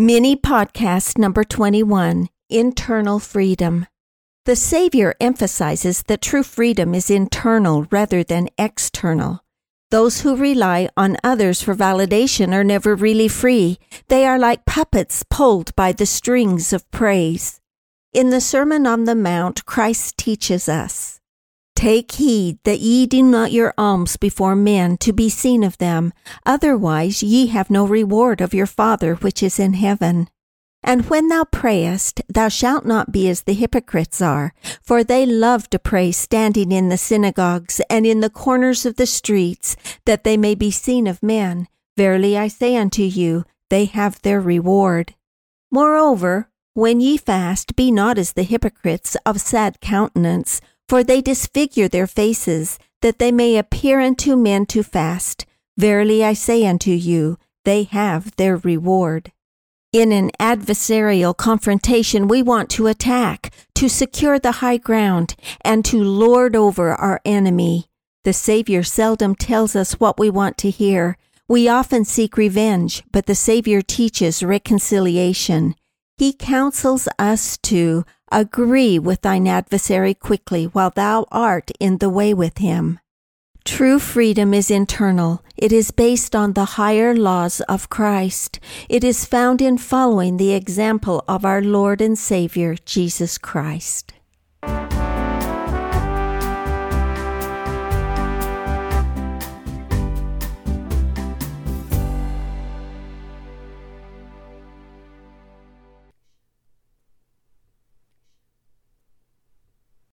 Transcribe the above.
Mini podcast number 21 Internal Freedom. The Savior emphasizes that true freedom is internal rather than external. Those who rely on others for validation are never really free. They are like puppets pulled by the strings of praise. In the Sermon on the Mount, Christ teaches us Take heed that ye do not your alms before men to be seen of them, otherwise ye have no reward of your Father which is in heaven. And when thou prayest, thou shalt not be as the hypocrites are, for they love to pray standing in the synagogues and in the corners of the streets, that they may be seen of men. Verily I say unto you, they have their reward. Moreover, when ye fast, be not as the hypocrites of sad countenance, for they disfigure their faces, that they may appear unto men to fast. Verily I say unto you, they have their reward. In an adversarial confrontation, we want to attack, to secure the high ground, and to lord over our enemy. The Savior seldom tells us what we want to hear. We often seek revenge, but the Savior teaches reconciliation. He counsels us to agree with thine adversary quickly while thou art in the way with him. True freedom is internal. It is based on the higher laws of Christ. It is found in following the example of our Lord and Savior, Jesus Christ.